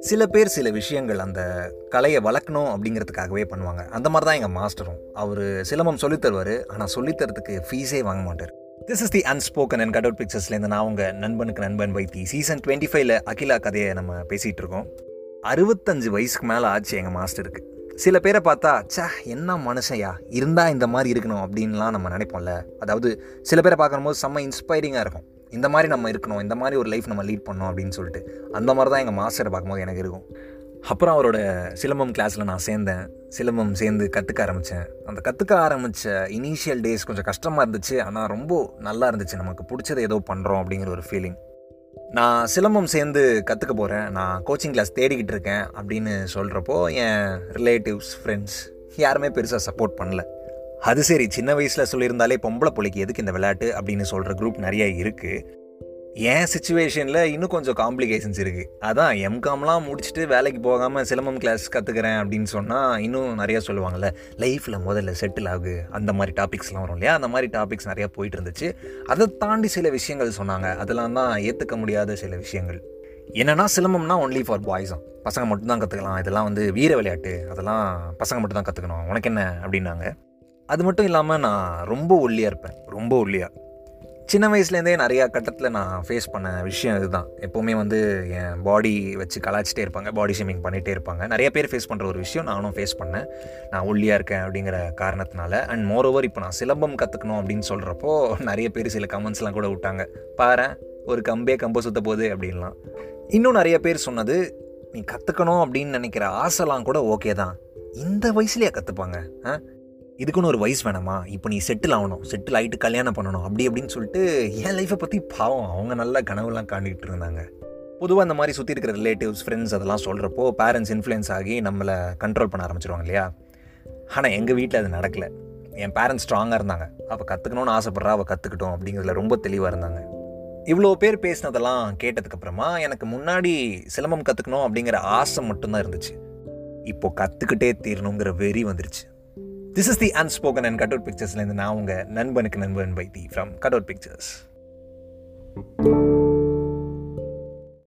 சில பேர் சில விஷயங்கள் அந்த கலையை வளர்க்கணும் அப்படிங்கிறதுக்காகவே பண்ணுவாங்க. அந்த மாதிரி தான் எங்கள் மாஸ்டரும். அவர் சிலம்பம் சொல்லித் தருவார். ஆனால் சொல்லித் தரத்துக்கு ஃபீஸே வாங்க மாட்டார். This is the unspoken and cut out பிக்சர்ஸ்லேருந்து நான் உங்கள் நண்பனுக்கு நண்பன் வைத்தி. சீசன் டுவெண்ட்டி ஃபைவ்ல அகிலா கதையை நம்ம பேசிகிட்டு இருக்கோம். அறுபத்தஞ்சு வயசுக்கு மேலே ஆச்சு எங்கள் மாஸ்டருக்கு. சில பேரை பார்த்தா சே என்ன மனுஷையா இருந்தால் இந்த மாதிரி இருக்கணும் அப்படின்லாம் நம்ம நினைப்போம்ல. அதாவது சில பேரை பார்க்கும்போது செம்ம இன்ஸ்பைரிங்காக இருக்கும். இந்த மாதிரி நம்ம இருக்கணும் இந்த மாதிரி ஒரு லைஃப் நம்ம லீட் பண்ணோம் அப்படின்னு சொல்லிட்டு அந்த மாதிரி தான் எங்கள் மாஸ்டரை பார்க்கும்போது எனக்கு இருக்கும். அப்புறம் அவரோட சிலம்பம் கிளாஸில் நான் சேர்ந்தேன். சிலம்பம் சேர்ந்து கற்றுக்க ஆரம்பித்தேன் அந்த கற்றுக்க ஆரம்பித்த இனிஷியல் டேஸ் கொஞ்சம் கஷ்டமாக இருந்துச்சு. ஆனால் ரொம்ப நல்லா இருந்துச்சு. நமக்கு பிடிச்சதை ஏதோ பண்ணுறோம் அப்படிங்கிற ஒரு ஃபீலிங் நான் சிலம்பம் சேர்ந்து கற்றுக்க போகிறேன் நான் கோச்சிங் கிளாஸ் தேடிக்கிட்டு இருக்கேன் அப்படின்னு சொல்கிறப்போ என் ரிலேட்டிவ்ஸ் ஃப்ரெண்ட்ஸ் யாருமே பெருசாக சப்போர்ட் பண்ணல. அது சரி சின்ன வயசில் சொல்லியிருந்தாலே பொம்பளை பிள்ளைக்கு எதுக்கு இந்த விளையாட்டு அப்படின்னு சொல்கிற குரூப் நிறைய இருக்குது என் சுச்சுவேஷனில் இன்னும் கொஞ்சம் காம்ப்ளிகேஷன்ஸ் இருக்குது அதான் எம்காம்லாம் முடிச்சுட்டு வேலைக்கு போகாமல் சிலம்பம் கிளாஸ் கற்றுக்கிறேன் அப்படின்னு சொன்னால் இன்னும் நிறையா சொல்லுவாங்கள்ல லைஃப்பில் முதல்ல செட்டில் ஆகு. அந்த மாதிரி டாபிக்ஸ்லாம் வரும் இல்லையா? அந்த மாதிரி டாபிக்ஸ் நிறையா போயிட்டு இருந்துச்சு. அதை தாண்டி சில விஷயங்கள் சொன்னாங்க. அதெல்லாம் தான் ஏற்றுக்க முடியாத சில விஷயங்கள். என்னன்னா சிலம்பம்னா ஒன்லி ஃபார் பாய்ஸ் தான். பசங்க மட்டும்தான் கற்றுக்கலாம் இதெல்லாம் வந்து வீர விளையாட்டு. அதெல்லாம் பசங்க மட்டும் தான் கற்றுக்கணும் உனக்கு என்ன? அப்படின்னாங்க. அது மட்டும் இல்லாமல் நான் ரொம்ப ஒல்லியாக இருப்பேன். ரொம்ப ஒல்லியாக சின்ன வயசுலேருந்தே நிறையா கட்டத்தில் நான் ஃபேஸ் பண்ண விஷயம் இதுதான். எப்போவுமே வந்து என் பாடி வச்சு கலாச்சிட்டே இருப்பாங்க பாடி ஷேமிங் பண்ணிகிட்டே இருப்பாங்க. நிறைய பேர் ஃபேஸ் பண்ணுற ஒரு விஷயம் நானும் ஃபேஸ் பண்ணேன். நான் ஒல்லியாக இருக்கேன் அப்படிங்கிற காரணத்தினால. அண்ட் மோரோவர் இப்போ நான் சிலம்பம் கற்றுக்கணும் அப்படின்னு சொல்கிறப்போ நிறைய பேர் சில கமெண்ட்ஸ்லாம் கூட விட்டாங்க. பாரேன் ஒரு கம்பே கம்ப சுத்த போகுது அப்படின்லாம். இன்னும் நிறைய பேர் சொன்னது நீ கற்றுக்கணும் அப்படின்னு நினைக்கிற ஆசைலாம் கூட ஓகே தான். இந்த வயசுலேயே கற்றுப்பாங்க ஆ? இதுக்குன்னு ஒரு வயசு வேணாமா? இப்போ நீ செட்டில் ஆகணும். செட்டில் ஆகிட்டு கல்யாணம் பண்ணணும். அப்படி அப்படின்னு சொல்லிட்டு என் லைஃப்பை பற்றி பாவம் அவங்க நல்ல கனவுலாம் காண்டிகிட்டு இருந்தாங்க. பொதுவாக அந்த மாதிரி சுற்றி இருக்கிற ரிலேட்டிவ்ஸ் ஃப்ரெண்ட்ஸ் அதெல்லாம் சொல்கிறப்போ பேரண்ட்ஸ் இன்ஃப்ளூயன்ஸ் ஆகி நம்மளை கண்ட்ரோல் பண்ண ஆரம்பிச்சிருவாங்க இல்லையா? ஆனால் எங்கள் வீட்டில் அது நடக்கலை. என் பேரண்ட்ஸ் ஸ்ட்ராங்காக இருந்தாங்க. அவள் கற்றுக்கணும்னு ஆசைப்பட்றா அவள் கற்றுக்கிட்டோம் அப்படிங்கிறதுல ரொம்ப தெளிவாக இருந்தாங்க. இவ்வளோ பேர் பேசினதெல்லாம் கேட்டதுக்கப்புறமா எனக்கு முன்னாடி சிலம்பம் கற்றுக்கணும் அப்படிங்கிற ஆசை மட்டும்தான் இருந்துச்சு. இப்போது கற்றுக்கிட்டே தீரணுங்கிற வெறி வந்துருச்சு. This is the unspoken and cut out பிக்சர்ஸ்லேருந்து நான் உங்கள் நண்பனுக்கு நண்பன் Vaithi from cut out pictures